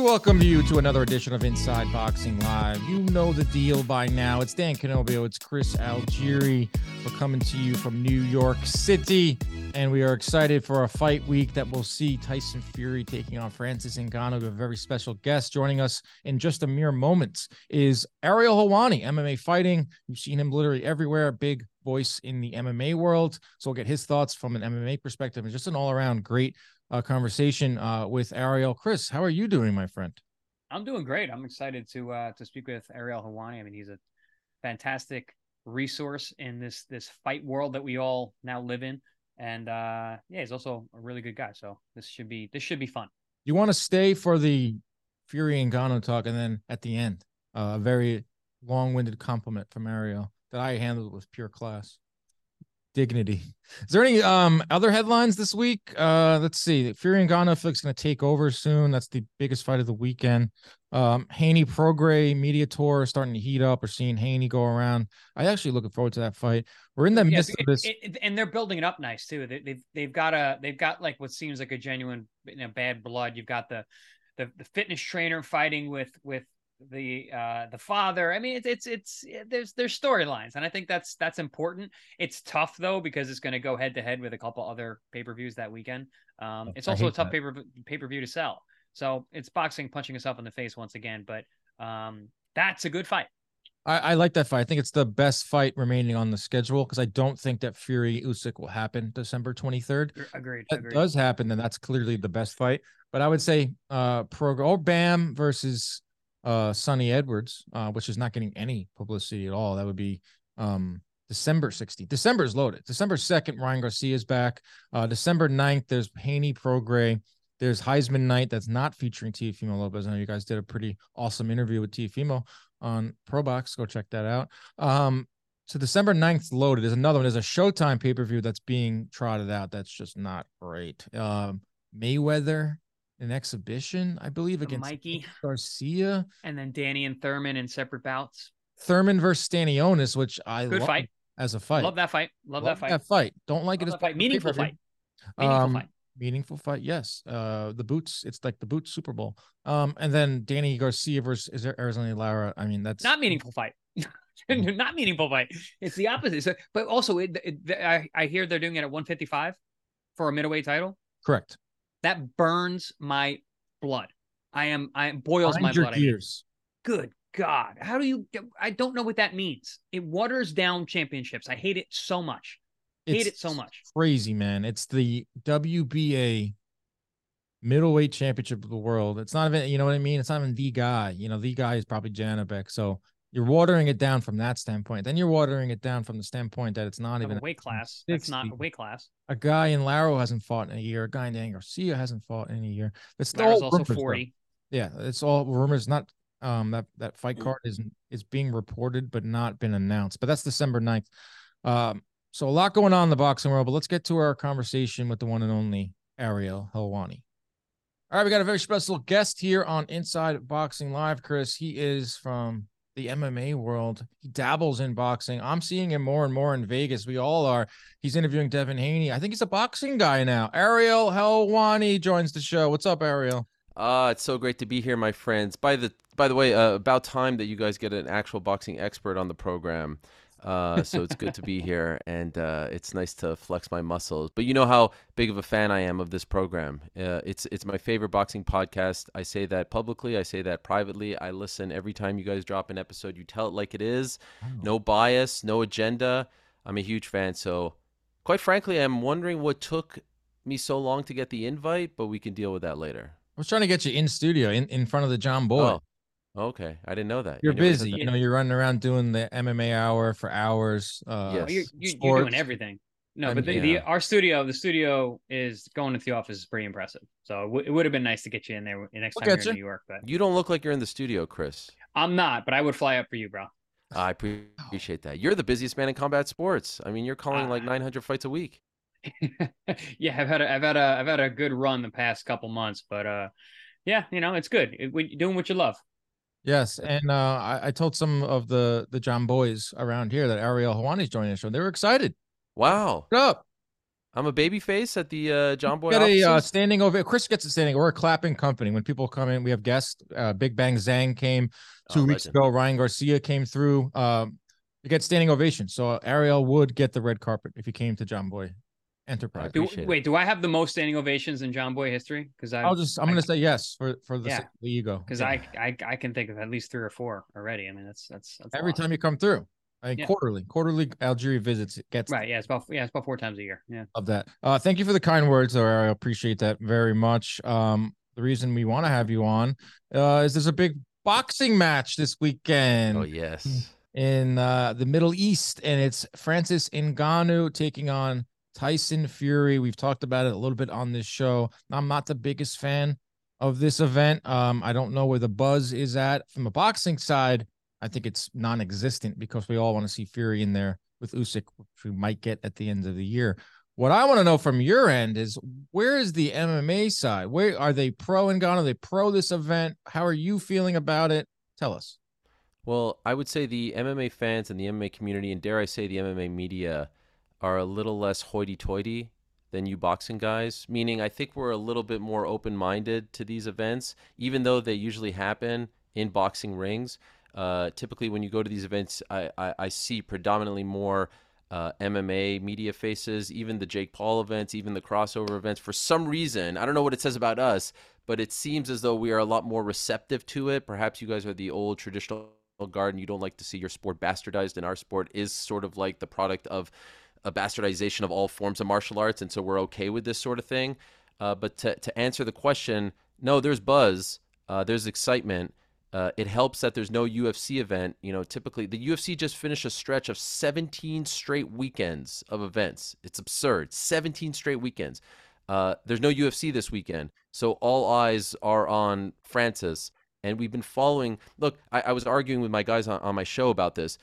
welcome you to another edition of Inside Boxing Live. You know the deal by now. It's Dan Canobbio, it's Chris Algieri. We're coming to you from New York City, and we are excited for a fight week that will see Tyson Fury taking on Francis Ngannou. A very special guest joining us in just a mere moments is Ariel Helwani, MMA fighting. You've seen him literally everywhere, big voice in the MMA world. So we'll get his thoughts from an MMA perspective and just an all around great uh, conversation uh, with Ariel. Chris, how are you doing, my friend? I'm doing great. I'm excited to uh, to speak with Ariel Helwani. I mean, he's a fantastic resource in this this fight world that we all now live in, and uh, yeah, he's also a really good guy. So this should be this should be fun. You want to stay for the Fury and Ngannou talk, and then at the end, uh, a very long-winded compliment from Ariel that I handled with pure class dignity. Is there any um other headlines this week? Uh let's see. Fury and Felix going to take over soon. That's the biggest fight of the weekend. Um Haney Prograis media tour starting to heat up. We're seeing Haney go around. I actually looking forward to that fight. We're in the yeah, midst it, of this, it, it, and they're building it up nice too. They, they've they've got a they've got like what seems like a genuine you know, bad blood. You've got the the, the fitness trainer fighting with with the uh the father i mean it's it's it's there's there's storylines and i think that's that's important it's tough though because it's going to go head to head with a couple other pay-per-views that weekend um it's also a tough pay-per pay-per-view to sell so it's boxing punching itself in the face once again but um that's a good fight I, I like that fight. I think it's the best fight remaining on the schedule because I don't think that Fury Usyk will happen December 23rd. Agreed. That agreed. does happen, then that's clearly the best fight. But I would say uh Pro or Bam versus uh Sunny Edwards, uh, which is not getting any publicity at all. That would be um December 16th. December is loaded. December 2nd, Ryan Garcia is back. Uh December 9th, there's Haney Prograis. There's Heisman Night that's not featuring Teofimo Lopez. I know you guys did a pretty awesome interview with Teofimo on ProBox. Go check that out. Um, so December 9th loaded. There's another one. There's a Showtime pay-per-view that's being trotted out. That's just not great. Um, Mayweather an exhibition, I believe, against Mikey Garcia, and then Danny and Thurman in separate bouts. Thurman versus Stanionis, which I good fight as a fight. Love that fight. Love, Love that fight. That fight. Don't like Love it as fight. Meaningful fight. Meaningful um, fight. Meaningful fight. Yes. Uh, the boots. It's like the boots Super Bowl. Um, and then Danny Garcia versus is there Arizona Lara. I mean, that's not meaningful fight. not meaningful fight. It's the opposite. So, but also, it, it, I, I hear they're doing it at 155 for a middleweight title. Correct. That burns my blood. I am I boils Find my blood. Gears. Good God. How do you I don't know what that means. It waters down championships. I hate it so much. Hate it so much. Crazy, man. It's the WBA middleweight championship of the world. It's not even, you know what I mean? It's not even the guy. You know, the guy is probably Janibek. So you're watering it down from that standpoint. Then you're watering it down from the standpoint that it's not even a weight class. It's not a weight class. A guy in Lara hasn't fought in a year. A guy in Dan Garcia hasn't fought in a year. It's Lara's also forty. Though. Yeah, it's all rumors. Not um that that fight card is is being reported but not been announced. But that's December 9th. Um, so a lot going on in the boxing world. But let's get to our conversation with the one and only Ariel Helwani. All right, we got a very special guest here on Inside Boxing Live, Chris. He is from the MMA world. He dabbles in boxing. I'm seeing him more and more in Vegas. We all are. He's interviewing Devin Haney. I think he's a boxing guy now. Ariel Helwani joins the show. What's up, Ariel? Ah, uh, it's so great to be here, my friends. By the by the way, uh, about time that you guys get an actual boxing expert on the program. Uh, so it's good to be here, and uh, it's nice to flex my muscles. But you know how big of a fan I am of this program. Uh, it's it's my favorite boxing podcast. I say that publicly. I say that privately. I listen every time you guys drop an episode. You tell it like it is, oh. no bias, no agenda. I'm a huge fan. So, quite frankly, I'm wondering what took me so long to get the invite, but we can deal with that later. I was trying to get you in studio in, in front of the Jomboy. Oh. Okay, I didn't know that. You're busy. You know, you're running around doing the MMA hour for hours. Uh, yes. you're, you're, you're, doing everything. No, but the, yeah. the, our studio, the studio is going to the office is pretty impressive. So it, w- it would have been nice to get you in there next time you're in New York. But you don't look like you're in the studio, Chris. I'm not, but I would fly up for you, bro. I appreciate that. You're the busiest man in combat sports. I mean, you're calling uh, like 900 fights a week. yeah, I've had a, I've had Yes, and uh, I, I, told some of the the Jomboys around here that Ariel Helwani is joining the show. They were excited. Wow! What up? I'm a baby face at the uh, John Boy. Get a uh, standing over. Chris gets a standing. We're a clapping company. When people come in, we have guests. Uh, Big Bang Zhang came two Oh, weeks legend. ago. Ryan Garcia came through. Um, you get standing ovation. So uh, Ariel would get the red carpet if he came to Jomboy Enterprise. Do, appreciate it. wait, do I have the most standing ovations in Jomboy history? Because I I'll just. I'm I- gonna say yes for for the, Yeah. the ego. because Yeah. I, I I can think of at least three or four already. I mean, that's that's, that's every time you come through. I mean, Yeah. quarterly, quarterly Algieri visits it gets Right? Yeah, it's about yeah, it's about four times a year. Yeah. of that. Uh, thank you for the kind words, though. I appreciate that very much. Um, the reason we want to have you on uh, is there's a big boxing match this weekend Oh yes. in uh, the Middle East, and it's Francis Ngannou taking on Tyson Fury. We've talked about it a little bit on this show. I'm not the biggest fan of this event. Um, I don't know where the buzz is at from the boxing side. I think it's non-existent because we all want to see Fury in there with Usyk, which we might get at the end of the year. What I want to know from your end is where is the MMA side? Where are they pro Ngannou? Are they pro this event? How are you feeling about it? Tell us. Well, I would say the MMA fans and the MMA community, and dare I say the MMA media, are a little less hoity-toity than you boxing guys. Meaning, I think we're a little bit more open-minded to these events, even though they usually happen in boxing rings. Uh, typically, when you go to these events, I, I, I see predominantly more uh, MMA media faces, even the Jake Paul events, even the crossover events. For some reason, I don't know what it says about us, but it seems as though we are a lot more receptive to it. Perhaps you guys are the old traditional guard and you don't like to see your sport bastardized, and our sport is sort of like the product of a bastardization of all forms of martial arts, and so we're okay with this sort of thing. Uh, but to, to answer the question, no, there's buzz, uh, there's excitement. Uh, it helps that there's no UFC event. You know, typically the UFC just finished a stretch of 17 straight weekends of events. It's absurd. 17 straight weekends. Uh, there's no UFC this weekend, so all eyes are on Francis. And we've been following. Look, I, I was arguing with my guys on, on my show about this.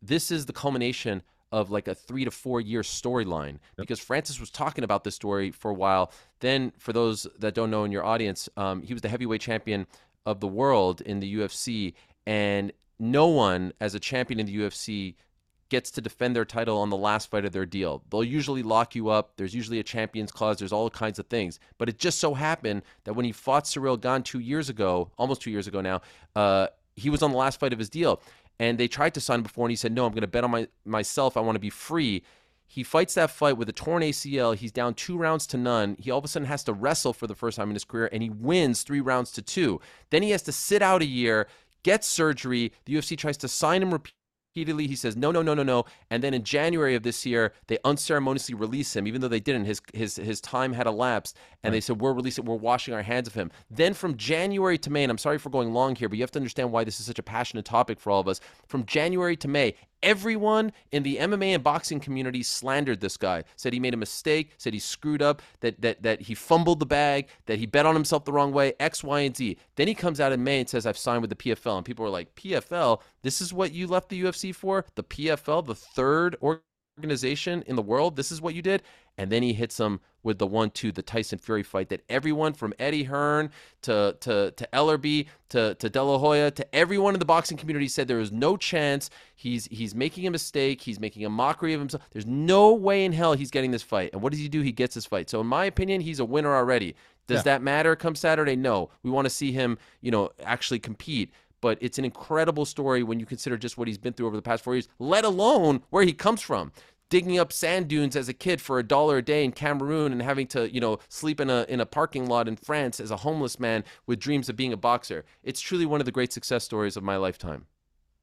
This is the culmination of like a three to four year storyline because Francis was talking about this story for a while. Then, for those that don't know in your audience, um, he was the heavyweight champion of the world in the UFC, and no one as a champion in the UFC gets to defend their title on the last fight of their deal. They'll usually lock you up. There's usually a champions clause. There's all kinds of things. But it just so happened that when he fought Ciryl Gane two years ago, almost two years ago now, uh, he was on the last fight of his deal. And they tried to sign him before, and he said, "No, I'm going to bet on my myself. I want to be free." He fights that fight with a torn ACL. He's down two rounds to none. He all of a sudden has to wrestle for the first time in his career, and he wins three rounds to two. Then he has to sit out a year, get surgery. The UFC tries to sign him repeatedly. He says, no, no, no, no, no. And then in January of this year, they unceremoniously release him, even though they didn't. His his his time had elapsed, and they said, we're releasing, we're washing our hands of him. Then from January to May, and I'm sorry for going long here, but you have to understand why this is such a passionate topic for all of us. From January to May, everyone in the MMA and boxing community slandered this guy. Said he made a mistake, said he screwed up, that that that he fumbled the bag, that he bet on himself the wrong way, X, Y, and Z. Then he comes out in May and says, I've signed with the PFL. And people are like, PFL? This is what you left the UFC for? The PFL, the third organization in the world? This is what you did? And then he hits him with the one two, the Tyson Fury fight that everyone from Eddie Hearn to to to Ellerbe to to De La Hoya to everyone in the boxing community said there is no chance. He's he's making a mistake. He's making a mockery of himself. There's no way in hell he's getting this fight. And what does he do? He gets his fight. So in my opinion, he's a winner already. Does Yeah. that matter come Saturday? No. We want to see him, you know, actually compete. But it's an incredible story when you consider just what he's been through over the past four years, let alone where he comes from digging up sand dunes as a kid for a dollar a day in Cameroon and having to, you know, sleep in a in a parking lot in France as a homeless man with dreams of being a boxer. It's truly one of the great success stories of my lifetime.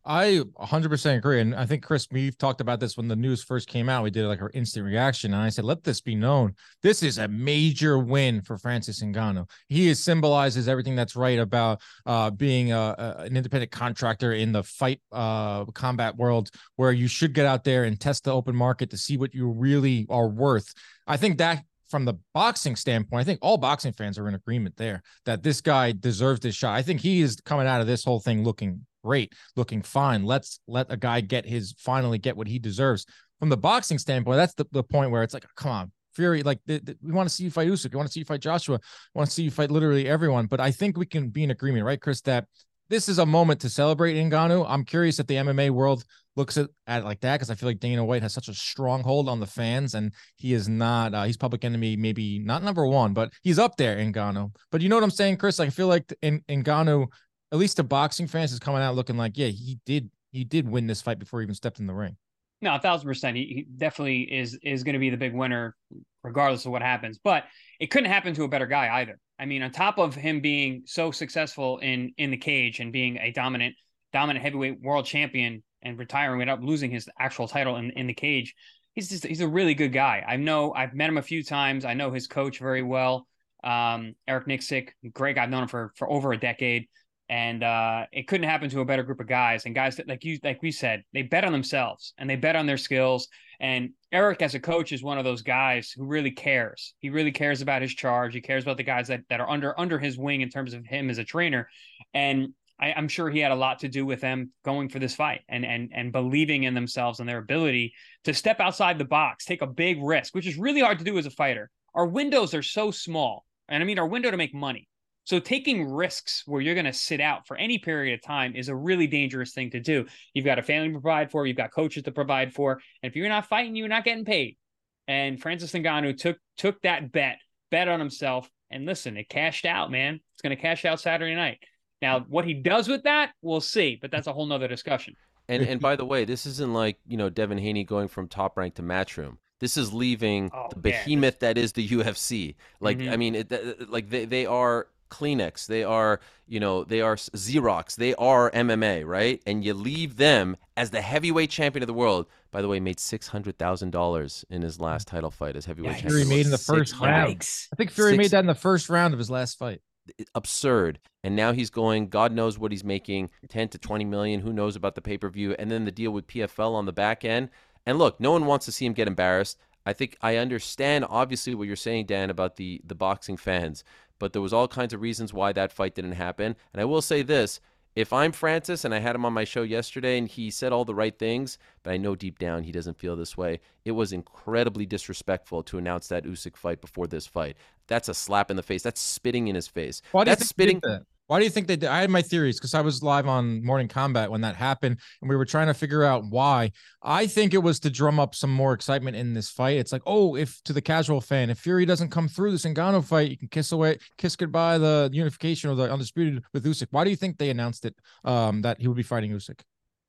I 100% agree. And I think, Chris, we've talked about this when the news first came out. We did like our instant reaction. And I said, let this be known. This is a major win for Francis Ngannou. He is symbolizes everything that's right about uh, being a, a- an independent contractor in the fight uh, combat world, where you should get out there and test the open market to see what you really are worth. I think that from the boxing standpoint, I think all boxing fans are in agreement there that this guy deserves this shot. I think he is coming out of this whole thing looking great, looking fine. Let's let a guy get his finally get what he deserves. From the boxing standpoint, that's the, the point where it's like, come on, Fury, like the, the- we want to see you fight Usyk, we want to see you fight Joshua, we want to see you fight literally everyone. But I think we can be in agreement, right, Chris, that this is a moment to celebrate Ngannou. I'm curious if the MMA world looks at, at it like that because I feel like Dana White has such a stronghold on the fans, and he is not. Uh, he's public enemy, maybe not number one, but he's up there. Ngannou. But you know what I'm saying, Chris? Like, I feel like in Ngannou, at least the boxing fans, is coming out looking like, yeah, he did. He did win this fight before he even stepped in the ring. No, a thousand percent. He, he definitely is is going to be the big winner, regardless of what happens. But it couldn't happen to a better guy either. I mean, on top of him being so successful in in the cage and being a dominant dominant heavyweight world champion and retiring without losing his actual title in, in the cage, he's just he's a really good guy. I know I've met him a few times. I know his coach very well, um, Eric Nicksick. Greg, I've known him for for over a decade and uh, it couldn't happen to a better group of guys. And guys that like you like we said they bet on themselves and they bet on their skills. And eric as a coach is one of those guys who really cares. He really cares about his charge. He cares about the guys that, that are under under his wing in terms of him as a trainer. And I, i'm sure he had a lot to do with them going for this fight and and and believing in themselves and their ability to step outside the box take a big risk which is really hard to do as a fighter. Our windows are so small. And i mean our window to make money so taking risks where you're going to sit out for any period of time is a really dangerous thing to do. You've got a family to provide for, you've got coaches to provide for, and if you're not fighting, you're not getting paid. And Francis Ngannou took took that bet, bet on himself, and listen, it cashed out, man. It's going to cash out Saturday night. Now, what he does with that, we'll see, but that's a whole nother discussion. And and by the way, this isn't like you know Devin Haney going from top rank to matchroom. This is leaving oh, the behemoth man. that is the UFC. Like mm-hmm. I mean, it, like they they are Kleenex, they are, you know, they are Xerox, they are MMA, right? And you leave them as the heavyweight champion of the world. By the way, made six hundred thousand dollars in his last title fight as heavyweight yeah, champion. Fury made in the first round. I think Fury Six, made that in the first round of his last fight. Absurd. And now he's going. God knows what he's making, ten to twenty million. Who knows about the pay per view? And then the deal with PFL on the back end. And look, no one wants to see him get embarrassed. I think I understand obviously what you're saying, Dan, about the the boxing fans but there was all kinds of reasons why that fight didn't happen. And I will say this, if I'm Francis and I had him on my show yesterday and he said all the right things, but I know deep down he doesn't feel this way, it was incredibly disrespectful to announce that Usyk fight before this fight. That's a slap in the face. That's spitting in his face. Why That's spitting. That? Why do you think they did? I had my theories because I was live on Morning Combat when that happened, and we were trying to figure out why. I think it was to drum up some more excitement in this fight. It's like, oh, if to the casual fan, if Fury doesn't come through this Ngannou fight, you can kiss away, kiss goodbye the unification or the undisputed with Usyk. Why do you think they announced it um, that he would be fighting Usyk?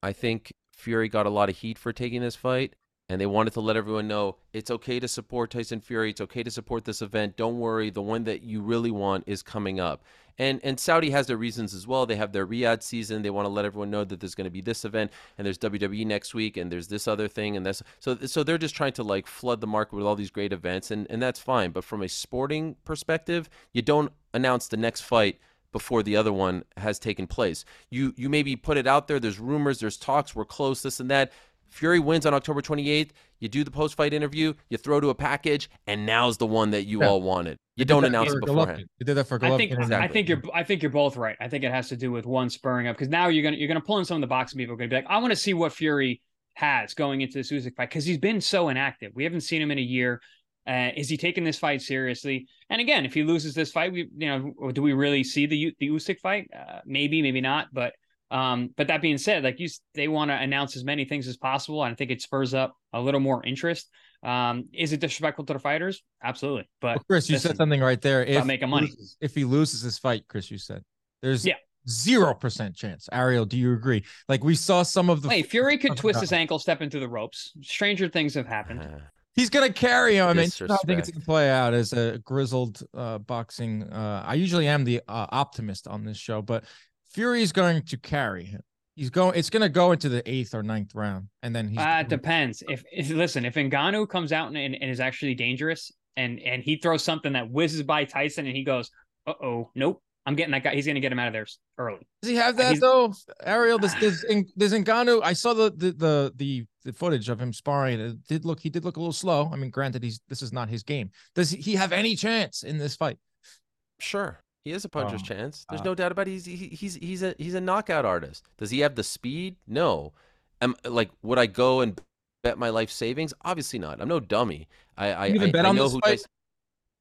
I think Fury got a lot of heat for taking this fight and they wanted to let everyone know it's okay to support Tyson Fury. It's okay to support this event. Don't worry, the one that you really want is coming up. And and Saudi has their reasons as well. They have their Riyadh season. They want to let everyone know that there's going to be this event and there's WWE next week and there's this other thing and this. So so they're just trying to like flood the market with all these great events and and that's fine. But from a sporting perspective, you don't announce the next fight before the other one has taken place. You you maybe put it out there. There's rumors. There's talks. We're close. This and that. Fury wins on October 28th. You do the post fight interview, you throw to a package, and now's the one that you yeah. all wanted. You don't announce it beforehand. You did that for Golovkin. I think exactly. I think you're I think you're both right. I think it has to do with one spurring up because now you're gonna you're gonna pull in some of the boxing people. Are gonna be like, I want to see what Fury has going into this Usyk fight because he's been so inactive. We haven't seen him in a year. Uh, is he taking this fight seriously? And again, if he loses this fight, we you know do we really see the the Usyk fight? Uh, maybe, maybe not. But um, but that being said, like you, they want to announce as many things as possible. And I think it spurs up a little more interest. Um, is it disrespectful to the fighters? Absolutely. But well, Chris, you listen, said something right there. If making money, if he loses this fight, Chris, you said there's yeah. Zero percent chance. Ariel, do you agree? Like we saw some of the. Hey, Fury could twist his ankle, step into the ropes. Stranger things have happened. Uh, he's gonna carry him. I mean, I think it's gonna play out as a grizzled uh, boxing. Uh, I usually am the uh, optimist on this show, but Fury is going to carry him. He's going. It's going to go into the eighth or ninth round, and then he's. Uh, depends. If, if listen, if Ngannou comes out and, and, and, is actually dangerous, and and he throws something that whizzes by Tyson, and he goes, "Uh oh, nope, I'm getting that guy. He's going to get him out of there early." Does he have that though, Ariel? This this this Ngannou. I saw the, the the the the footage of him sparring. It did look. He did look a little slow. I mean, granted, he's this is not his game. Does he have any chance in this fight? Sure. He has a puncher's oh, chance. There's uh, no doubt about it. He's he's he's a he's a knockout artist. Does he have the speed? No. Am like would I go and bet my life savings? Obviously not. I'm no dummy. I I, even I, bet I on know this who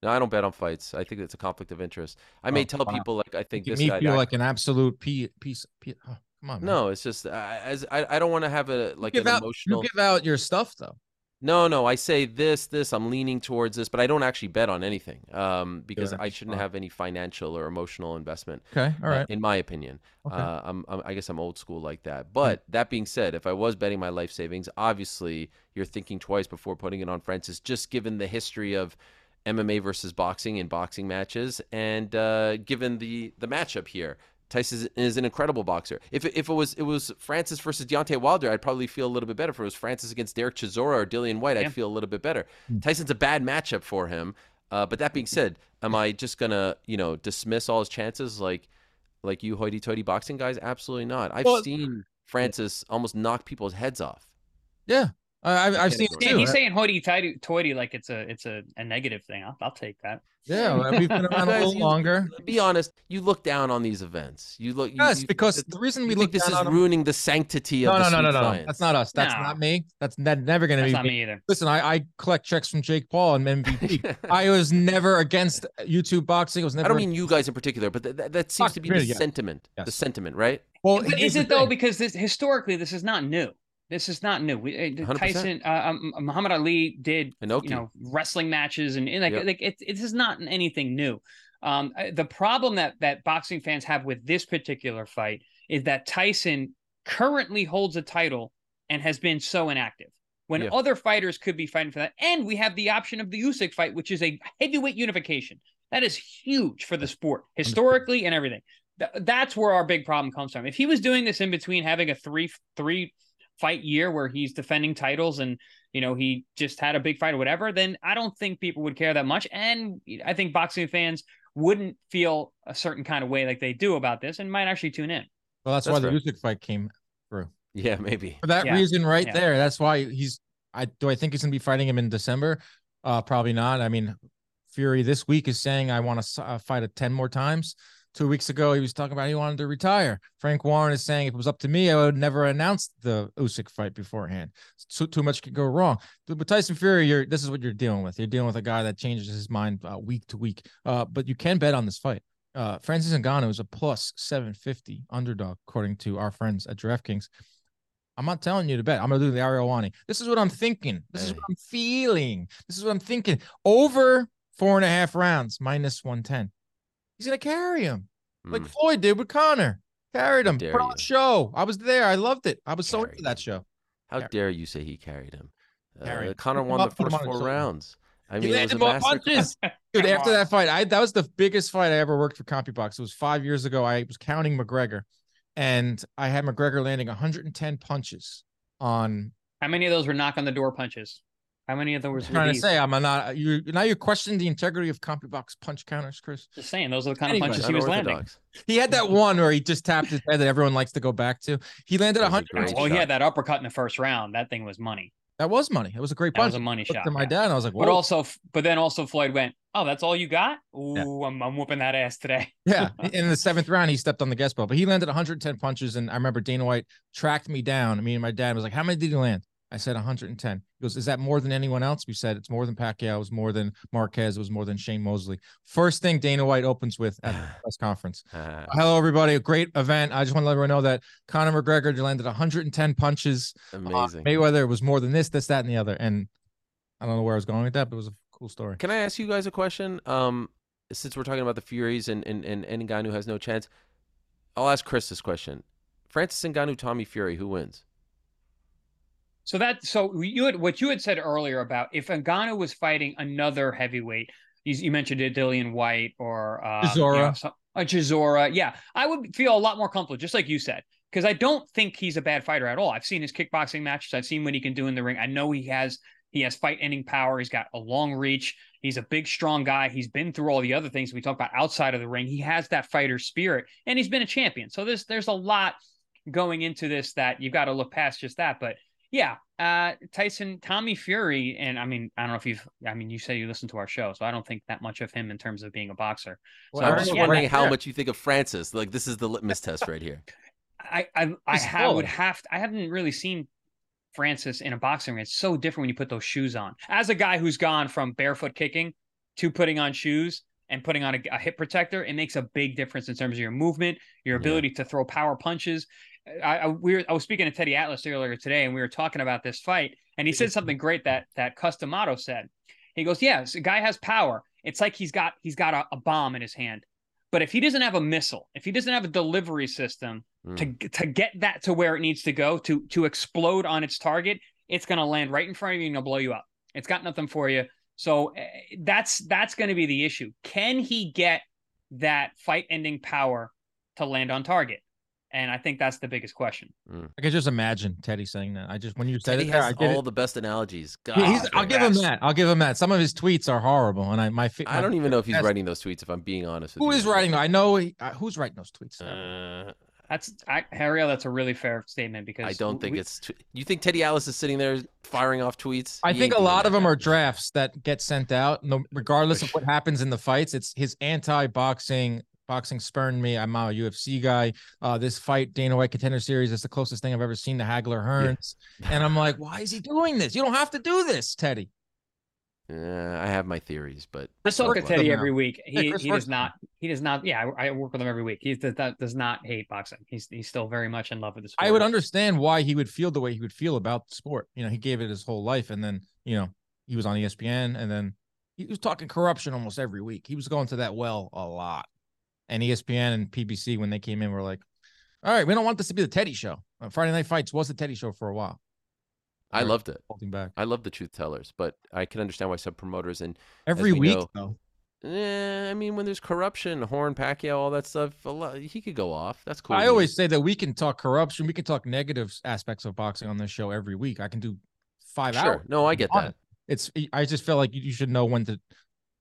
No, I don't bet on fights. I think it's a conflict of interest. I may Oh, tell wow. people like I think Making this me guy. feel like an absolute piece. piece, piece oh, come on, man. no, it's just uh, as I, I don't want to have a You like give an out, emotional. You give out your stuff though. No, no, I say this, this. I'm leaning towards this, but I don't actually bet on anything um, because I shouldn't have any financial or emotional investment. Okay, all right. uh, in my opinion. Okay. Uh, I'm, I'm, I guess I'm old school like that. But that being said, if I was betting my life savings, obviously you're thinking twice before putting it on Francis, just given the history of MMA versus boxing in boxing matches, and uh, given the the matchup here. Tyson is an incredible boxer. If it, if it was it was Francis versus Deontay Wilder, I'd probably feel a little bit better. If it was Francis against Derek Chisora or Dillian White, Yeah. I'd feel a little bit better. Hmm. Tyson's a bad matchup for him. Uh, but that being said, am I just gonna you know dismiss all his chances like like you hoity-toity boxing guys? Absolutely not. I've Well- seen Francis almost knock people's heads off. Yeah, I, I've, I've seen it Yeah, too. he's saying hoity toity toity like it's a it's a, a negative thing. I'll, I'll take that. Yeah, we've been around a Guys, little you- longer. Be honest, you look down on these events. You look. You, Yes, you- because the reason we think look this is on them- ruining the sanctity of No, the no, no, no, sweet no. That's not us. That's No. not me. That's that never going to be not me. me either. Listen, I, I collect checks from Jake Paul and MVP. I was never against YouTube boxing. I was never. I don't mean you guys in particular, but th- that, that seems Fuck, to be the yeah. sentiment. The sentiment, right? Well, But is it though? Because this historically, this is not new. This is not new. We, uh, 100%. Tyson, uh, um, Muhammad Ali did Inoki. you know wrestling matches and, and like Yep. like it, it, this is not anything new. Um, uh, the problem that that boxing fans have with this particular fight is that Tyson currently holds a title and has been so inactive. When Yeah. other fighters could be fighting for that, and we have the option of the Usyk fight, which is a heavyweight unification. That is huge for the sport historically and everything. Th- that's where our big problem comes from. If he was doing this in between having a three three fight year where he's defending titles and you know he just had a big fight or whatever, then I don't think people would care that much. And I think boxing fans wouldn't feel a certain kind of way like they do about this and might actually tune in. well, that's, That's why the fair. Usyk fight came through. Yeah, maybe. For that Yeah. reason, right Yeah. there. That's why he's. I do. I think he's going to be fighting him in December. Uh, probably not. I mean, Fury this week is saying I want to uh, fight it ten more times. Two weeks ago, he was talking about he wanted to retire. Frank Warren is saying if it was up to me, I would never announce the Usyk fight beforehand. So too much could go wrong. But Tyson Fury, you're this is what you're dealing with. You're dealing with a guy that changes his mind uh, week to week. Uh, but you can bet on this fight. Uh, Francis Ngannou is a plus 750 underdog, according to our friends at DraftKings. I'm not telling you to bet. I'm gonna do the Ariel Helwani. This is what I'm thinking. This is what I'm feeling. This is what I'm thinking. Over four and a half rounds, minus 110. He's gonna carry him like Mm. Floyd did with Conor. Carried him. dare Put on a show. I was there. I loved it. I was so into that show. How Carry. dare you say he carried him? Carry Uh. Conor won up, the first four shoulder. rounds. I he mean, it was landed a more master. punches. Dude, after that fight, I that was the biggest fight I ever worked for CompuBox. It was five years ago. I was counting McGregor, and I had McGregor landing 110 punches on. How many of those were knock on the door punches? How many of those were I'm trying to say I'm not you now you're questioning the integrity of CompuBox punch counters, Chris. Just saying, those are the kind Anyway, of punches he was landing. Unorthodox. He had that one where he just tapped his head that everyone likes to go back to. He landed a 100. great Well, he had that uppercut in the first round. That thing was money. That was money. It was a great That punch. was a money shot. at my yeah. dad and I was like, But also, but then also Floyd went, "Oh, that's all you got? Ooh, I'm, I'm whooping that ass today." Yeah, in the seventh round, he stepped on the gas ball, but he landed 110 punches. And I remember Dana White tracked me down. Me and my dad was like, "How many did he land?" I said 110. He goes, "Is that more than anyone else?" We said, "It's more than Pacquiao. It was more than Marquez. It was more than Shane Mosley." First thing Dana White opens with at the press conference. Uh, Hello, everybody. A great event. I just want to let everyone know that Conor McGregor landed 110 punches. Amazing. Uh, amazing. Mayweather was more than this, this, that, and the other. And I don't know where I was going with that, but it was a cool story. Can I ask you guys a question? Um, since we're talking about the Furies and and and, and Ngannou has no chance, I'll ask Chris this question: Francis Ngannou, Tommy Fury, who wins? So that so you had what you had said earlier about if Ngannou was fighting another heavyweight, you, you mentioned Dillian White or uh, you know, some- a Chisora. Yeah, I would feel a lot more comfortable, just like you said, because I don't think he's a bad fighter at all. I've seen his kickboxing matches. I've seen what he can do in the ring. I know he has he has fight ending power. He's got a long reach. He's a big, strong guy. He's been through all the other things we talk about outside of the ring. He has that fighter spirit, and he's been a champion. So there's there's a lot going into this that you've got to look past just that. But yeah, uh, Tyson, Tommy Fury, and I mean, I don't know if you've, I mean, you say you listen to our show, so I don't think that much of him in terms of being a boxer. So So, I'm just yeah, wondering how yeah. much you think of Francis. Like this is the litmus test right here. I, I, I ha- would have, to, I haven't really seen Francis in a boxing ring. It's so different when you put those shoes on. As a guy who's gone from barefoot kicking to putting on shoes and putting on a, a hip protector, it makes a big difference in terms of your movement, your Yeah. ability to throw power punches. I, I we were, I was speaking to Teddy Atlas earlier today, and we were talking about this fight, and he said something great that that Cus D'Amato said. He goes, "Yeah, this guy has power. It's like he's got he's got a, a bomb in his hand, but if he doesn't have a missile, if he doesn't have a delivery system Mm. to to get that to where it needs to go to to explode on its target, it's going to land right in front of you and it'll blow you up. It's got nothing for you. So eh, that's that's going to be the issue. Can he get that fight-ending power to land on target? And I think that's the biggest question. I could just imagine Teddy saying that. I just when you said Teddy it, there, has I all it. the best analogies. God, he's- I'll give him that. I'll give him that. Some of his tweets are horrible, and I my, fa- I don't even know if he's Yes. writing those tweets. If I'm being honest with Who you, is writing? I know he, uh, who's writing those tweets. Uh, That's I, Harriel. That's a really fair statement because I don't think we- it's. Tw- you think Teddy Atlas is sitting there firing off tweets? I He think a lot of them now. are drafts that get sent out, no, regardless of what happens in the fights. It's his anti-boxing, boxing spurned me. I'm a UFC guy. Uh, this fight, Dana White Contender Series, is the closest thing I've ever seen to Hagler Hearns, and I'm like, why is he doing this? You don't have to do this, Teddy. Uh, I have my theories, but I talk to Chris Teddy every week. He Chris he does not he does not. Yeah, I, I work with him every week. He does that does not hate boxing. He's he's still very much in love with the sport. I would understand why he would feel the way he would feel about the sport. You know, he gave it his whole life, and then you know he was on ESPN, and then he was talking corruption almost every week. He was going to that well a lot, and ESPN and PBC when they came in were like, "All right, we don't want this to be the Teddy show." Uh, Friday Night Fights was the Teddy show for a while. I loved it. Holding back I love the truth tellers, but I can understand why some promoters and every we week know- though. eh, I mean, when there's corruption, Horn, Pacquiao, all that stuff, a lot, he could go off. That's cool. I always say that we can talk corruption, we can talk negative aspects of boxing on this show every week. I can do five sure. hours. No, I get that. it. it's I just feel like you you should know when to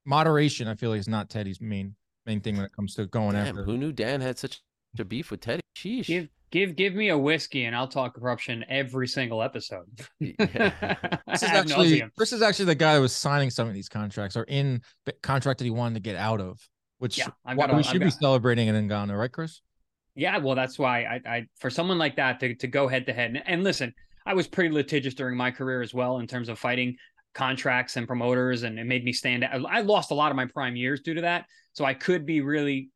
moderation. I feel like is not Teddy's main main thing when it comes to going Damn, after. who knew Dan had such a beef with Teddy? Sheesh. give give give me a whiskey and I'll talk corruption every single episode. Yeah. This is actually nauseam. this is actually the guy that was signing some of these contracts or in the contract that he wanted to get out of, which Yeah, I've why got a- we I've should be got- celebrating in Ngannou, right, Chris? Yeah, well, that's why I, I for someone like that to, to go head to head and, and listen, I was pretty litigious during my career as well in terms of fighting contracts and promoters, and it made me stand out. I lost a lot of my prime years due to that, so I could be really,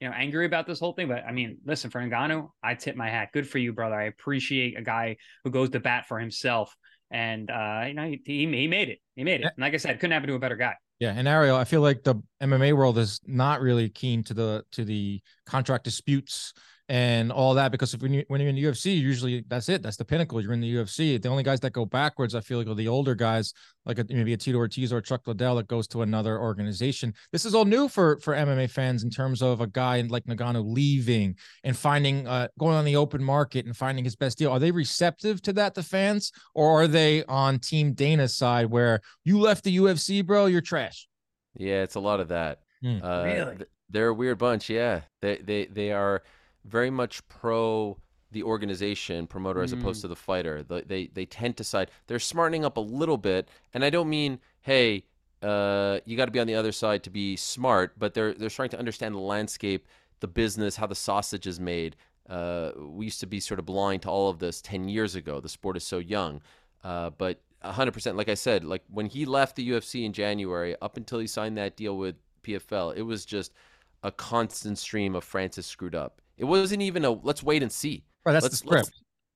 you know, angry about this whole thing. But I mean, listen, for Ngannou, I tip my hat. Good for you, brother. I appreciate a guy who goes to bat for himself, and uh, you know, he he, he made it. He made it. And like I said, couldn't happen to a better guy. Yeah, and Ariel, I feel like the MMA world is not really keen to the to the contract disputes and all that because if when you when you're in the UFC, usually that's it. That's the pinnacle. You're in the UFC. The only guys that go backwards, I feel like, are the older guys, like a, maybe a Tito Ortiz or a Chuck Liddell that goes to another organization. This is all new for for MMA fans in terms of a guy like Ngannou leaving and finding uh going on the open market and finding his best deal. Are they receptive to that, the fans, or are they on Team Dana's side where you left the UFC, bro, you're trash? Yeah, it's a lot of that. Hmm. Uh, Really? th- they're a weird bunch. Yeah, they they they are very much pro the organization promoter as opposed Mm. to the fighter. They, they they tend to side. They're smartening up a little bit, and I don't mean hey, uh, you got to be on the other side to be smart, but they're they're starting to understand the landscape, the business, how the sausage is made. Uh, we used to be sort of blind to all of this ten years ago. The sport is so young, uh, but 100%. Like I said, like when he left the UFC in January, up until he signed that deal with PFL, it was just a constant stream of Francis screwed up. It wasn't even a let's wait and see. Right, that's let's, the script.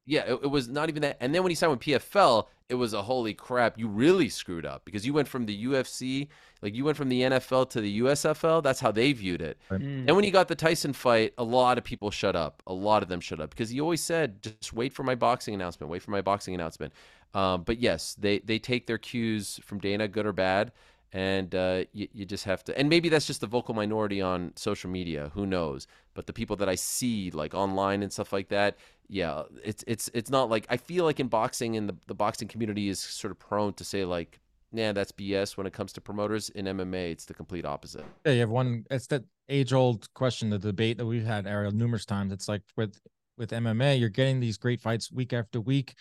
yeah, it, it was not even that. And then when he signed with PFL, it was a holy crap, you really screwed up because you went from the UFC, like you went from the NFL to the USFL. That's how they viewed it. Mm. Then when he got the Tyson fight, a lot of people shut up. A lot of them shut up because he always said, "Just wait for my boxing announcement. Wait for my boxing announcement." Um, but yes, they they take their cues from Dana, good or bad, and uh, you, you just have to. And maybe that's just the vocal minority on social media. Who knows? But the people that I see like online and stuff like that, yeah, it's it's it's not like I feel like in boxing and the the boxing community is sort of prone to say like. Nah, that's BS when it comes to promoters. In MMA, it's the complete opposite. Yeah, you have one. It's that age old question, the debate that we've had, Ariel, numerous times. It's like with with MMA, you're getting these great fights week after week,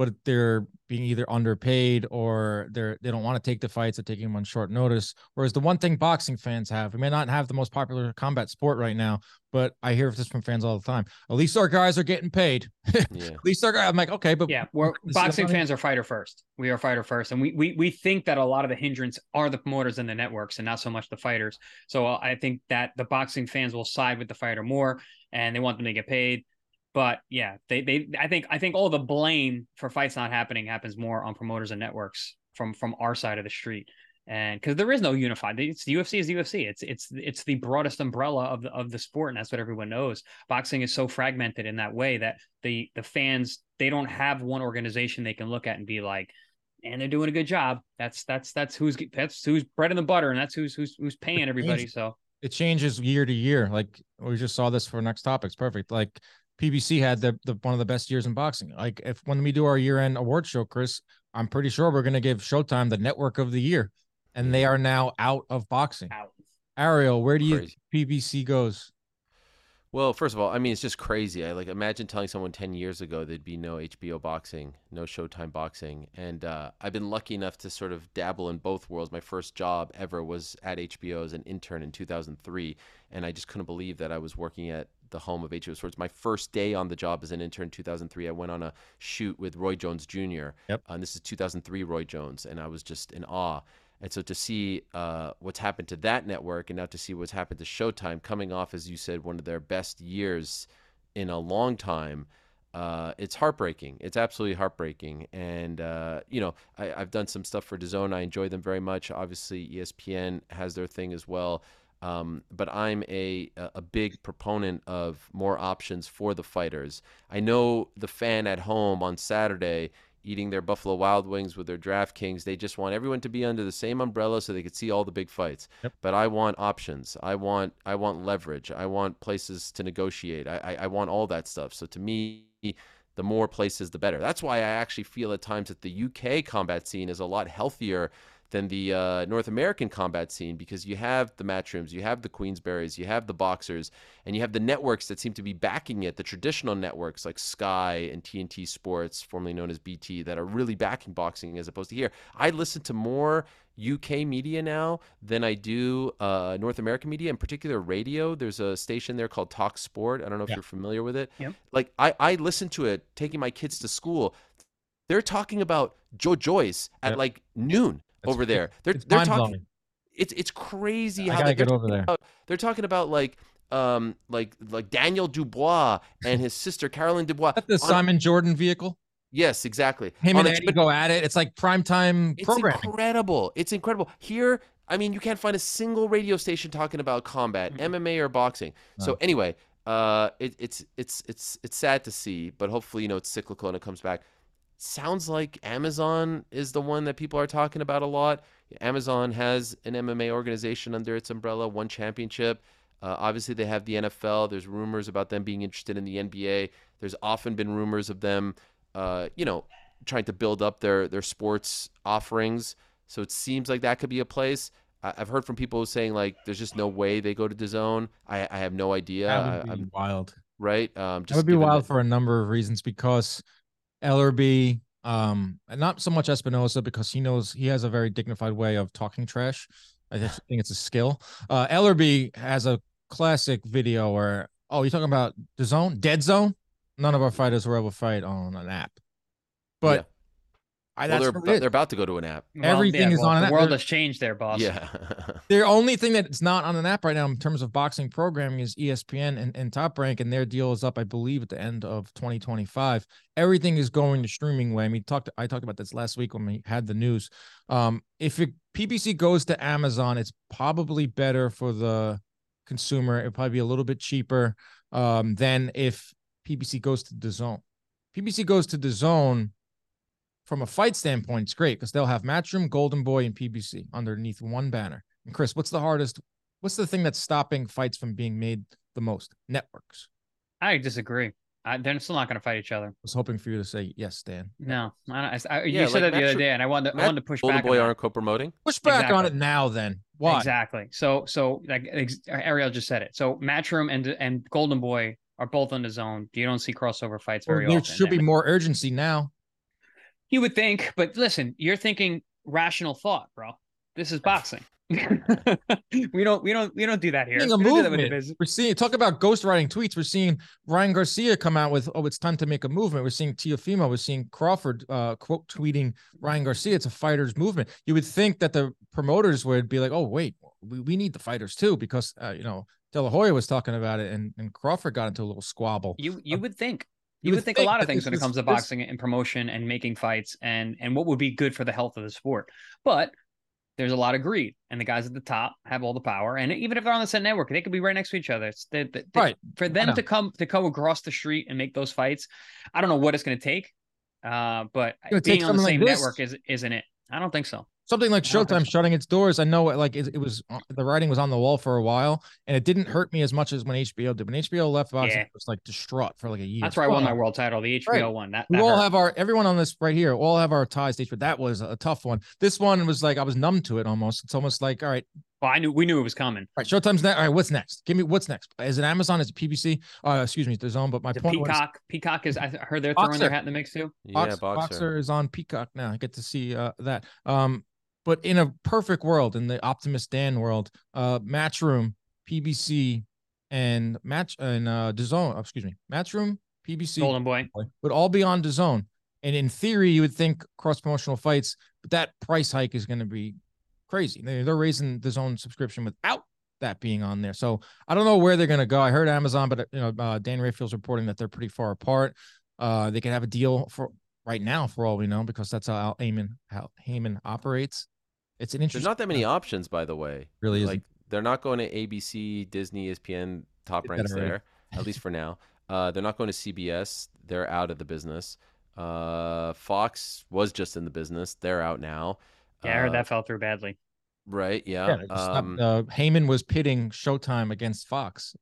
but they're being either underpaid or they're they don't want to take the fights, they're taking them on short notice. Whereas the one thing boxing fans have, we may not have the most popular combat sport right now, but I hear this from fans all the time. At least our guys are getting paid. Yeah. At least our guys. I'm like, okay, but yeah, we're This is boxing fans are fighter first. We are fighter first, and we we we think that a lot of the hindrance are the promoters and the networks, and not so much the fighters. So uh, I think that the boxing fans will side with the fighter more, and they want them to get paid. But yeah, they they I think I think all the blame for fights not happening happens more on promoters and networks from from our side of the street. And because there is no unified, it's the UFC is the UFC. It's it's it's the broadest umbrella of the of the sport, and that's what everyone knows. Boxing is so fragmented in that way that the the fans they don't have one organization they can look at and be like, and they're doing a good job. That's that's that's who's that's who's bread and the butter, and that's who's who's who's paying everybody. So it changes year to year. Like we just saw this for next topics. Perfect. Like PBC had the, the one of the best years in boxing. Like if when we do our year end award show, Chris, I'm pretty sure we're gonna give Showtime the network of the year, and they are now out of boxing. out. Ariel, where do you Crazy. PBC goes? Well, first of all, I mean, it's just crazy. I like imagine telling someone 10 years ago there'd be no HBO boxing, no Showtime boxing. And uh, I've been lucky enough to sort of dabble in both worlds. My first job ever was at HBO as an intern in 2003. And I just couldn't believe that I was working at the home of HBO Sports. My first day on the job as an intern in 2003, I went on a shoot with Roy Jones Jr. Yep. And this is 2003 Roy Jones. And I was just in awe. And so to see uh, what's happened to that network and now to see what's happened to Showtime coming off, as you said, one of their best years in a long time, uh, it's heartbreaking. It's absolutely heartbreaking. And, uh, you know, I, I've done some stuff for DAZN. I enjoy them very much. Obviously, ESPN has their thing as well. Um, but I'm a a big proponent of more options for the fighters. I know the fan at home on Saturday eating their Buffalo Wild Wings with their DraftKings. They just want everyone to be under the same umbrella so they could see all the big fights. Yep. But I want options. I want I want leverage. I want places to negotiate. I, I, I want all that stuff. So to me, the more places, the better. That's why I actually feel at times that the UK combat scene is a lot healthier than the uh, North American combat scene because you have the matchrooms, you have the Queensberries, you have the boxers, and you have the networks that seem to be backing it, the traditional networks like Sky and TNT Sports, formerly known as BT, that are really backing boxing as opposed to here. I listen to more UK media now than I do uh, North American media, in particular radio. There's a station there called Talk Sport. I don't know if Yeah. you're familiar with it. Yep. Like I, I listen to it taking my kids to school. They're talking about Joe Joyce at like noon It's- over there. They're they're talking. blowing. It's it's crazy how they, they're get over there. about, they're talking about like um like like Daniel Dubois and his sister Carolyn Dubois. The on- Simon Jordan vehicle. yes, exactly. Him On and Eddie go at it. It's like prime time it's programming. incredible. It's incredible. Here, I mean, you can't find a single radio station talking about combat, Mhm. MMA, or boxing. So anyway, uh, it, it's it's it's it's sad to see, but hopefully, you know, it's cyclical and it comes back. Sounds like Amazon is the one that people are talking about a lot. Amazon has an MMA organization under its umbrella, one championship. Uh, obviously, they have the NFL. There's rumors about them being interested in the NBA. There's often been rumors of them, uh, you know, trying to build up their their sports offerings. So it seems like that could be a place. I, I've heard from people saying like, "There's just no way they go to DAZN." I, I have no idea. That I, would be I'm wild. right. Um, That would be wild that- for a number of reasons because Ellerbe, um, and not so much Espinoza because he knows he has a very dignified way of talking trash. I think it's a skill. Uh, Ellerbe has a classic video where, oh, you're talking about the zone, dead zone. None of our fighters will ever fight on an app, but. I, well, that's they're about, they're about to go to an app. Well, Everything yeah, is well, on an The app. world There- has changed there, boss. Yeah. The only thing that's not on an app right now in terms of boxing programming is ESPN and, and Top Rank, and their deal is up, I believe, at the end of 2025. Everything is going the streaming way. I mean, talked I talked about this last week when we had the news. Um, if it, PBC goes to Amazon, it's probably better for the consumer. It'll probably be a little bit cheaper um, than if PBC goes to the zone. PBC goes to the zone from a fight standpoint, it's great because they'll have Matchroom, Golden Boy, and PBC underneath one banner. And Chris, what's the hardest? What's the thing that's stopping fights from being made the most? Networks. I disagree. I, they're still not going to fight each other. I was hoping for you to say yes, Dan. No, I, don't- I, I- Yeah, you said like that the other day, and I wanted to, I wanted to push back. Golden back. Boy aren't co-promoting. Push back on it now, then. Why? Exactly. So, so like ex- Ariel just said it. So, Matchroom and and Golden Boy are both on the zone. You don't see crossover fights Well, very there often. There should be And- more urgency now. You would think, but listen, you're thinking rational thought, bro. This is boxing. we don't we don't we don't do that here. Seeing a We don't do that with the movement. We're seeing talk about ghostwriting tweets. We're seeing Ryan Garcia come out with, "Oh, it's time to make a movement." We're seeing Teofimo. We're seeing Crawford uh, quote tweeting Ryan Garcia. It's a fighters movement. You would think that the promoters would be like, "Oh, wait, we, we need the fighters too," because uh, you know De La Hoya was talking about it, and and Crawford got into a little squabble. You you Uh, would think. You You would think a lot of things when it comes to this- boxing and promotion and making fights and and what would be good for the health of the sport. But there's a lot of greed, and the guys at the top have all the power. And even if they're on the same network, they could be right next to each other. It's they, they- they- Right. for them to come to go across the street and make those fights. I don't know what it's going to take, uh, but being on the something like same network is isn't it? I don't think so. Something like I don't Showtime shutting its doors. I know, like it, it was uh, the writing was on the wall for a while, and it didn't hurt me as much as when HBO did. When HBO left boxing, Yeah. it was like distraught for like a year. That's where I won my world title, the HBO one. That, We that all hurt. have our everyone on this right here. All have our ties to HBO. That was a tough one. This one was like I was numb to it almost. It's almost like all right, well, I knew we knew it was coming. all right. Showtime's next. All right, what's next? Give me what's next. Is it Amazon? Is it PBC? Uh, excuse me, DAZN. But my The point was Peacock, Peacock is. I heard they're throwing Boxer. their hat in the mix too. Yeah, Box- boxer. Boxer is on Peacock now. I get to see uh, that. Um, but in a perfect world, in the Optimus Dan world, uh, Matchroom, PBC, and Match and uh, DAZN, oh, excuse me, Matchroom, PBC Golden Boy. would all be on DAZN. And in theory, you would think cross promotional fights, but that price hike is going to be crazy. They- They're raising the DAZN subscription without that being on there. So I don't know where they're going to go. I heard Amazon, but you know, uh, Dan Rafael's reporting that they're pretty far apart. Uh, they could have a deal for right now, for all we know, because that's how Al Haymon how Haymon operates. It's an interesting. There's not that many options, by the way. Really isn't. like they're not going to ABC, Disney, ESPN, top Did that ranks there, at least for now. Uh, they're not going to CBS. They're out of the business. Uh, Fox was just in the business. They're out now. Yeah, I heard Uh, that fell through badly. Right. Yeah. Yeah, they just stopped- um, uh, Haymon was pitting Showtime against Fox.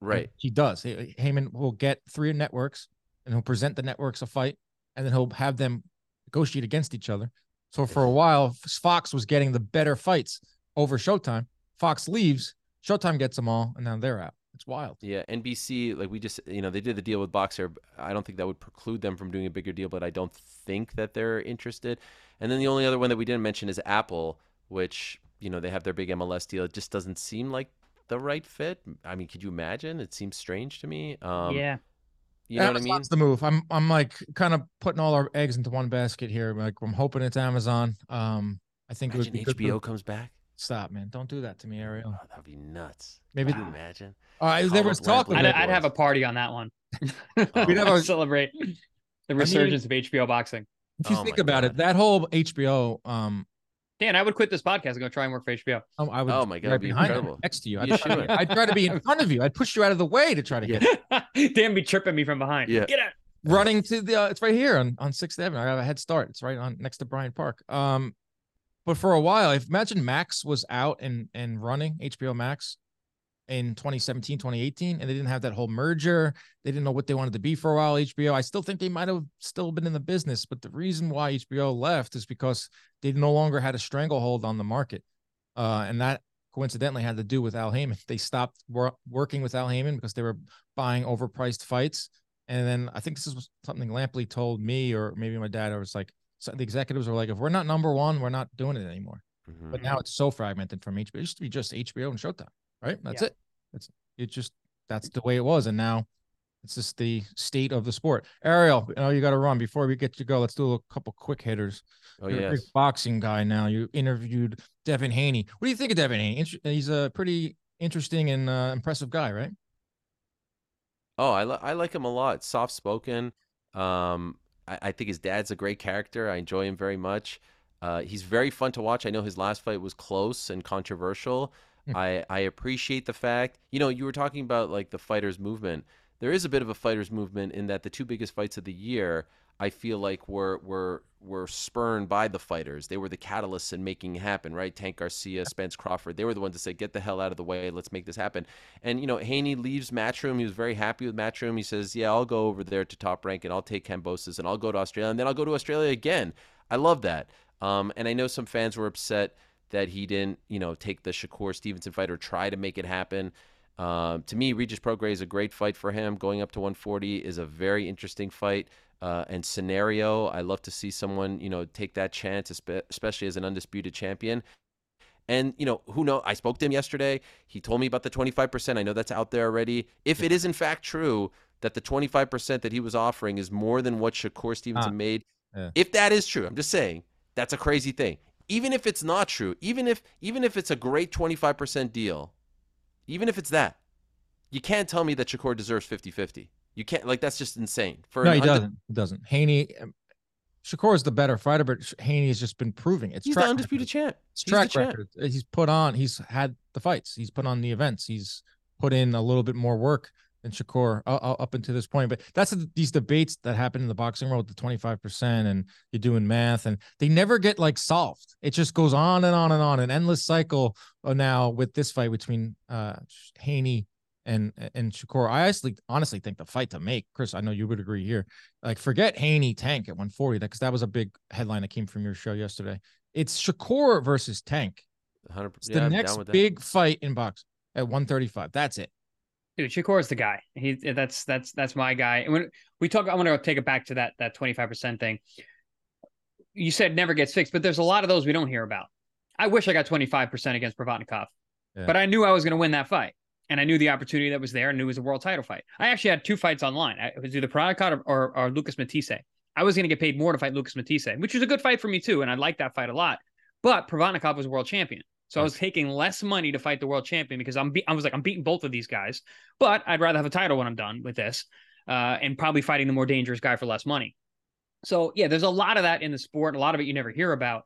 right. He does. He- Haymon will get three networks and he'll present the networks a fight and then he'll have them negotiate against each other. So for a while, Fox was getting the better fights over Showtime. Fox leaves, Showtime gets them all, and now they're out. It's wild. Yeah, NBC, like we just, you know, they did the deal with Boxer. I don't think that would preclude them from doing a bigger deal, but I don't think that they're interested. And then the only other one that we didn't mention is Apple, which, you know, they have their big MLS deal. It just doesn't seem like the right fit. I mean, could you imagine? It seems strange to me. Um, yeah, You know what I mean? Amazon's the move. I'm I'm like kind of putting all our eggs into one basket here. Like I'm hoping it's Amazon. Um, I think it would Imagine be good HBO comes back. Stop, man! Don't do that to me, Ariel. Oh, that'd be nuts. Maybe- Could you imagine? All right, there Call was talk Lampley I'd. I'd have a party on that one. We'd have a- celebrate the resurgence of HBO boxing. If you Oh think my about it, that whole HBO, um, Dan, I would quit this podcast and go try and work for HBO. um, I would. Oh my God, right it'd be behind you, incredible. next to you. You I'd try, should. to, I'd try to be in front of you. I'd push you out of the way to try to get Dan be tripping me from behind. Yeah. Get out. running to the. Uh, it's right here on on Sixth Avenue. I have a head start. It's right on next to Bryant Park. Um, but for a while, if imagine Max was out and and running HBO Max in 2017, 2018, and they didn't have that whole merger. They didn't know what they wanted to be for a while. HBO. I still think they might have still been in the business, but the reason why HBO left is because they no longer had a stranglehold on the market, uh, and that coincidentally had to do with Al Haymon. They stopped wor- working with Al Haymon because they were buying overpriced fights. And then I think this is something Lampley told me, or maybe my dad. I was like, so the executives were like, if we're not number one, we're not doing it anymore. Mhm. But now it's so fragmented from HBO. It used to be just HBO and Showtime, right? That's Yeah. it. It's it just that's the way it was, and now it's just the state of the sport. Ariel, you know you got to run before we get to go. Let's do a couple quick hitters. Oh You're a big yes. boxing guy now. You interviewed Devin Haney. What do you think of Devin Haney? He's a pretty interesting and uh, impressive guy, right? Oh, I, li- I like him a lot. Soft spoken. Um, I-, I think his dad's a great character. I enjoy him very much. Uh, he's very fun to watch. I know his last fight was close and controversial. Hmm. I I appreciate the fact. You know, you were talking about like the fighters movement. There is a bit of a fighters movement in that the two biggest fights of the year, I feel like were were were spurned by the fighters. They were the catalysts in making it happen, right? Tank Garcia, Spence Crawford. They were the ones that said, "Get the hell out of the way. Let's make this happen." And you know, Haney leaves Matchroom. He was very happy with Matchroom. He says, "Yeah, I'll go over there to Top Rank and I'll take Kambosos and I'll go to Australia and then I'll go to Australia again." I love that. Um, and I know some fans were upset that he didn't, you know, take the Shakur Stevenson fight or try to make it happen. Um, to me, Regis Prograis is a great fight for him. Going up to 140 is a very interesting fight uh, and scenario. I love to see someone, you know, take that chance, especially as an undisputed champion. And you know, who know? I spoke to him yesterday. He told me about the 25%. I know that's out there already. If it is in fact true that the 25% that he was offering is more than what Shakur Stevenson made, yeah. if that is true, I'm just saying that's a crazy thing. Even if it's not true, even if even if it's a great 25% deal, even if it's that, you can't tell me that Shakur deserves 50-50. You can't like that's just insane. For no, he doesn't. He doesn't. Haney, um, Shakur is the better fighter, but Haney has just been proving it's he's the undisputed record. champ. It's track record. Champ. He's put on. He's had the fights. He's put on the events. He's put in a little bit more work than Shakur uh, up until this point. But that's these debates that happen in the boxing world, the twenty five percent, and you're doing math, and they never get like solved. It just goes on and on and on, an endless cycle. Uh, now with this fight between uh Haney and and Shakur. I honestly honestly think the fight to make, Chris. I know you would agree here. Like forget Haney Tank at 140, because that was a big headline that came from your show yesterday. It's Shakur versus Tank. It's yeah, the next big fight in boxing at 135. That's it. Dude, Shakur is the guy. He that's that's that's my guy. And when we talk, I want to take it back to that that 25% thing. You said never gets fixed, but there's a lot of those we don't hear about. I wish I got 25% against Provodnikov, yeah. but I knew I was going to win that fight and I knew the opportunity that was there and knew it was a world title fight. I actually had two fights online. It was either Provodnikov or, or, or Lucas Matthysse. I was going to get paid more to fight Lucas Matthysse, which was a good fight for me too, and I liked that fight a lot. But Provodnikov was world champion. So I was taking less money to fight the world champion because I'm be- I was like I'm beating both of these guys, but I'd rather have a title when I'm done with this, uh, and probably fighting the more dangerous guy for less money. So yeah, there's a lot of that in the sport. A lot of it you never hear about,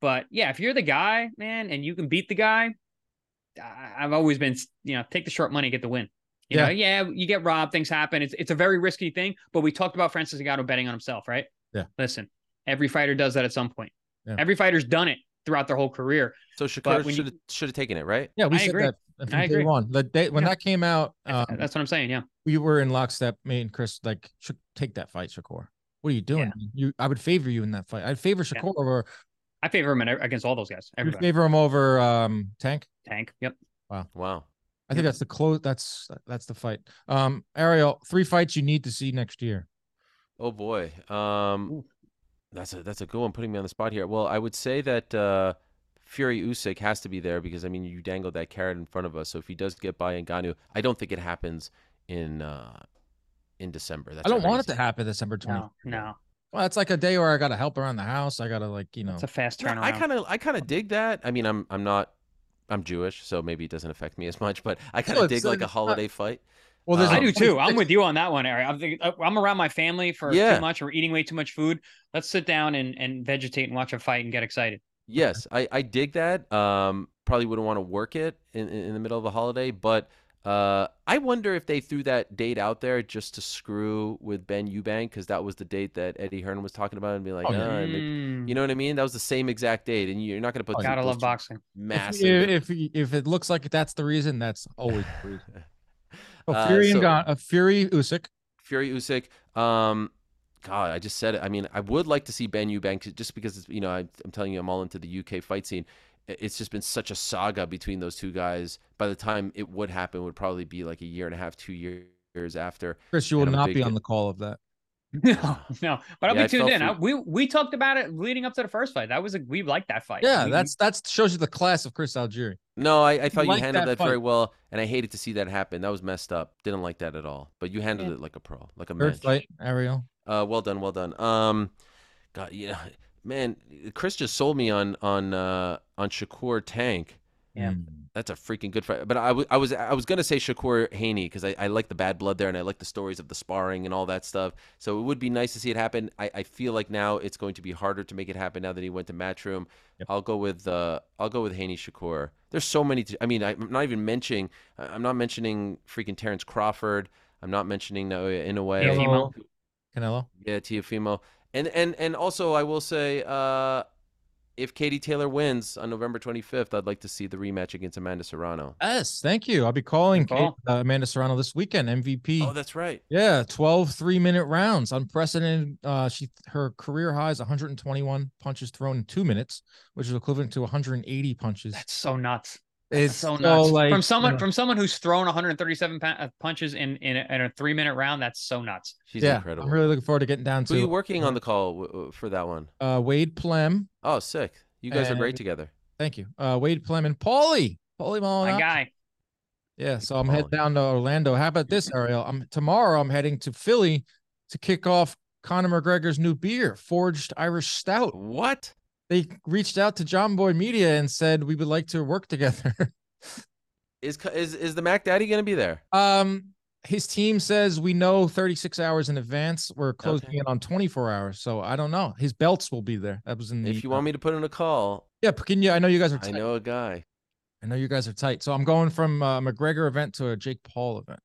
but yeah, if you're the guy, man, and you can beat the guy, I've always been, you know, take the short money, get the win. You yeah. know, yeah, you get robbed, things happen. It's it's a very risky thing. But we talked about Francis Ngannou betting on himself, right? Yeah. Listen, every fighter does that at some point. Yeah. Every fighter's done it throughout their whole career. So Shakur should have should have taken it, right? Yeah, we I said agree. that I agree. one. The day when yeah. that came out, um, that's what I'm saying. Yeah, we were in lockstep. Me and Chris like should take that fight, Shakur. What are you doing? Yeah. You, I would favor you in that fight. I'd favor Shakur over. I favor him against all those guys. Everybody. You favor him over um Tank. Tank. Yep. Wow. Wow. I think that's the close. That's that's the fight. Um, Ariel, three fights you need to see next year. Oh boy. Um, that's a that's a good one. Putting me on the spot here. Well, I would say that uh, Fury Usyk has to be there because I mean you dangled that carrot in front of us. So if he does get by Ngannou, I don't think it happens in uh, in December. That's I don't want it to happen December twenty. No, no. Well, it's like a day where I got to help around the house. I got to like you know. It's a fast turnaround. I kind of I kind of dig that. I mean, I'm I'm not I'm Jewish, so maybe it doesn't affect me as much. But I kind of dig like a holiday not... fight. Well, um, I do too. I'm with you on that one, Eric. I'm, thinking, uh, I'm around my family for yeah. too much. We're eating way too much food. Let's sit down and, and vegetate and watch a fight and get excited. Yes, I, I dig that. Um, probably wouldn't want to work it in, in the middle of a holiday, but uh, I wonder if they threw that date out there just to screw with Benn Eubank because that was the date that Eddie Hearn was talking about and be like, oh, yeah. maybe, you know what I mean? That was the same exact date, and you're not going to put. Oh, gotta love boxing. Massive. If, if, if it looks like that's the reason, that's always the reason. Oh, Fury uh, so, and uh, Fury Usyk. Fury Usyk. Um, God, I just said it. I mean, I would like to see Benn Eubank just because it's, you know I, I'm telling you, I'm all into the UK fight scene it's just been such a saga between those two guys. By the time it would happen, would probably be like a year and a half, two years after. Chris, you will not be on the call of that. No, no, but I'll yeah, be tuned in. I, we we talked about it leading up to the first fight. That was a we liked that fight. Yeah, we, that's that shows you the class of Chris Algieri. No, I, I thought you, you handled that, that very well, and I hated to see that happen. That was messed up. Didn't like that at all. But you handled yeah. it like a pro, like a Third fight, Ariel. Uh, well done, well done. Um, God, yeah, man, Chris just sold me on on uh, on Shakur Tank. Yeah, hmm. that's a freaking good fight. But I, w- I was I was gonna say Shakur Haney because I, I like the bad blood there and I like the stories of the sparring and all that stuff. So it would be nice to see it happen. I, I feel like now it's going to be harder to make it happen now that he went to Matchroom. Yep. I'll go with uh I'll go with Haney Shakur. There's so many. I mean, I'm not even mentioning. I'm not mentioning freaking Terrence Crawford. I'm not mentioning Naoya Inoue. Canelo. Canelo. Yeah, Teofimo. And and and also, I will say, uh, if Katie Taylor wins on November 25th, I'd like to see the rematch against Amanda Serrano. Yes, thank you. I'll be calling Kate, uh, Amanda Serrano this weekend. MVP. Oh, that's right. Yeah, 12 three minute rounds, unprecedented. Uh, she her career high is 121 punches thrown in two minutes, which is equivalent to 180 punches. That's so nuts. It's so so, nuts like from someone from someone who's thrown 137 uh, punches in in a, in a three minute round. That's so nuts. She's yeah, incredible. I'm really looking forward to getting down Who are you working on the call w- w- for that one? uh, Wade Plem. Oh, sick. You guys are great together. Thank you. Uh, Wade Plem and Paulie. Paulie My Malignaggi. guy. Yeah, so I'm Paulie. heading down to Orlando. How about this, Ariel? I'm tomorrow. I'm heading to Philly to kick off Conor McGregor's new beer, Forged Irish Stout. What? They reached out to Jomboy Media and said we would like to work together. Is is is the Mac Daddy going to be there? um, his team says we know 36 hours in advance. We're closing Okay. in on 24 hours, so I don't know. His belts will be there. That was in the. If you want me to put in a call, yeah, can you? I know you guys are. I Tight. know a guy. I know you guys are tight. So I'm going from a McGregor event to a Jake Paul event.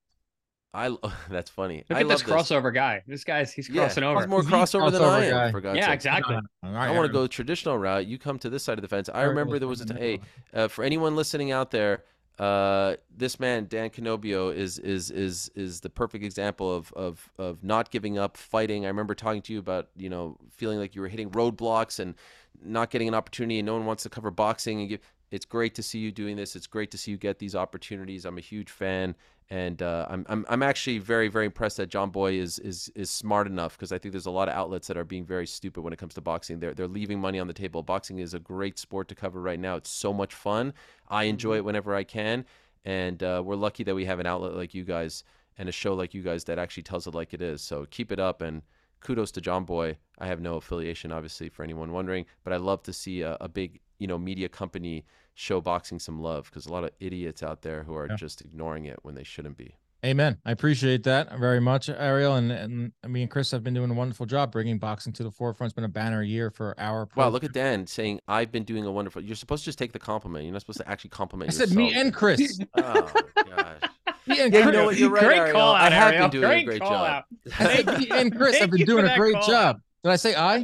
I l- that's funny. Look I at this love crossover guy. This guy's he's Yeah, crossing he's over. more He's the crossover than I crossover am. guy. For God's Yeah, sake. exactly. I want to go traditional route. You come to this side of the fence. I remember there was a hey uh, for anyone listening out there. Uh, this man Dan Canobbio is is is is the perfect example of of of not giving up, fighting. I remember talking to you about you know feeling like you were hitting roadblocks and not getting an opportunity, and no one wants to cover boxing. And give. It's great to see you doing this. It's great to see you get these opportunities. I'm a huge fan, and uh, I'm, I'm I'm actually very very impressed that Jomboy is is is smart enough because I think there's a lot of outlets that are being very stupid when it comes to boxing. They're they're leaving money on the table. Boxing is a great sport to cover right now. It's so much fun. I enjoy it whenever I can, and uh, we're lucky that we have an outlet like you guys and a show like you guys that actually tells it like it is. So keep it up and kudos to Jomboy. I have no affiliation, obviously, for anyone wondering, but I love to see a, a big, you know, media company show boxing some love because a lot of idiots out there who are Yeah. just ignoring it when they shouldn't be. Amen. I appreciate that very much, Ariel. And, and me and Chris have been doing a wonderful job bringing boxing to the forefront. It's been a banner year for our. Wow, program. look at Dan saying I've been doing a wonderful. You're supposed to just take the compliment. You're not supposed to actually compliment. I said me yourself. and Chris. Oh gosh. me and Yeah, you Chris. know what? You're right, Great Ariel. call I out, have Ariel. been doing great a great job. out. I said me and Chris have been doing a great call job. Did I say I?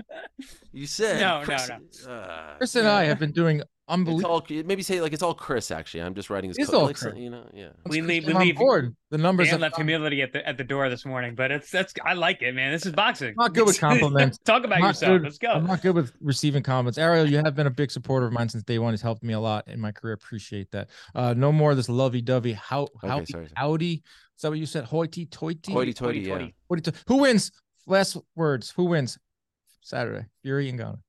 You said No, no, Chris, no. uh, Chris and I have been doing unbelievable. all maybe say like it's all Chris. Actually, I'm just writing his. It's code. all like, Chris. You know, yeah. We Chris leave- came we on leave- board. The numbers Dan left humility at the at the door this morning, but it's that's I like it, man. This is boxing. I'm Not good with compliments. Talk about yourself. good- Let's go. I'm not good with receiving compliments. Ariel, you have been a big supporter of mine since day one. It's helped me a lot in my career. Appreciate that. Uh, no more of this lovey-dovey. How how Okay, sorry. sorry. howdy? Is that what you said? Hoity toity. Hoity-toity, yeah. Hoity-toity. Who wins? Last words. Who wins? Saturday. Fury and Ngannou.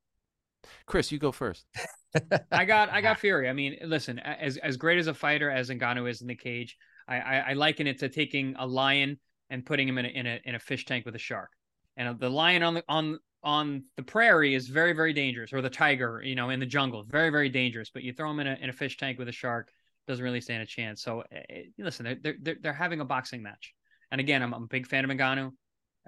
Chris, you go first. I got I got Fury. I mean, listen, as as great as a fighter as Ngannou is in the cage, I, I I liken it to taking a lion and putting him in a in a in a fish tank with a shark. And the lion on the on on the prairie is very very dangerous, or the tiger, you know, in the jungle, very very dangerous. But you throw him in a in a fish tank with a shark, doesn't really stand a chance. So uh, listen, they're, they're they're they're having a boxing match. And again, I'm, I'm a big fan of Ngannou,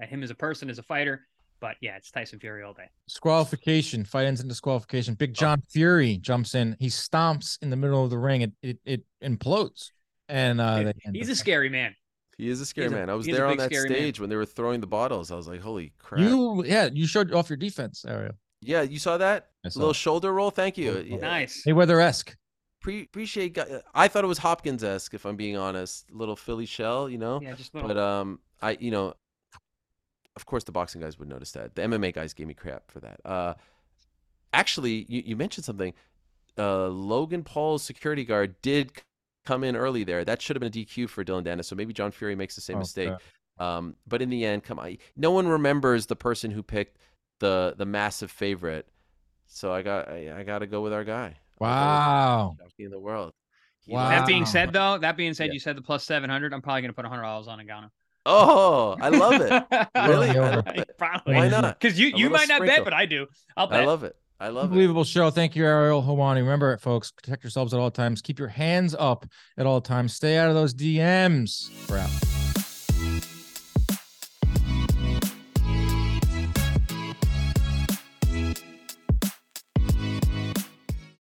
uh, him as a person, as a fighter. But yeah, it's Tyson Fury all day. Disqualification. Fight ends in disqualification. Big John Fury jumps in. He stomps in the middle of the ring. It it, it implodes. And uh, they end He's a scary man. He is a scary a- man. I was there on that scary man. stage when they were throwing the bottles. I was like, holy crap. You yeah, you showed off your defense, Ariel. yeah, you saw that I saw little it. shoulder roll. Thank you. Little- Yeah. Nice. Mayweather esque. Pre- appreciate. I thought it was Hopkins esque, if I'm being honest. Little Philly shell, you know. Yeah, just little. But um, I you know, of course the boxing guys would notice that. The MMA guys gave me crap for that. Uh, actually, you, you mentioned something. Uh, Logan Paul's security guard did come in early there. That should have been a DQ for Dillon Danis. So maybe John Fury makes the same Oh, mistake. crap. Um, but in the end, come on, no one remembers the person who picked the the massive favorite. So I got I, I got to go with our guy. Wow. in the world. Wow. that being said, though, that being said, Yeah. you said the plus seven hundred. I'm probably gonna put hundred dollars on Ngannou. Oh, I love it. Really? Really? Love it. probably. Why not? Because you you might not bet, but I do. I'll bet. I love it. I love it. Unbelievable show. Thank you, Ariel Helwani. Remember it, folks. Protect yourselves at all times. Keep your hands up at all times. Stay out of those DMs. We're out.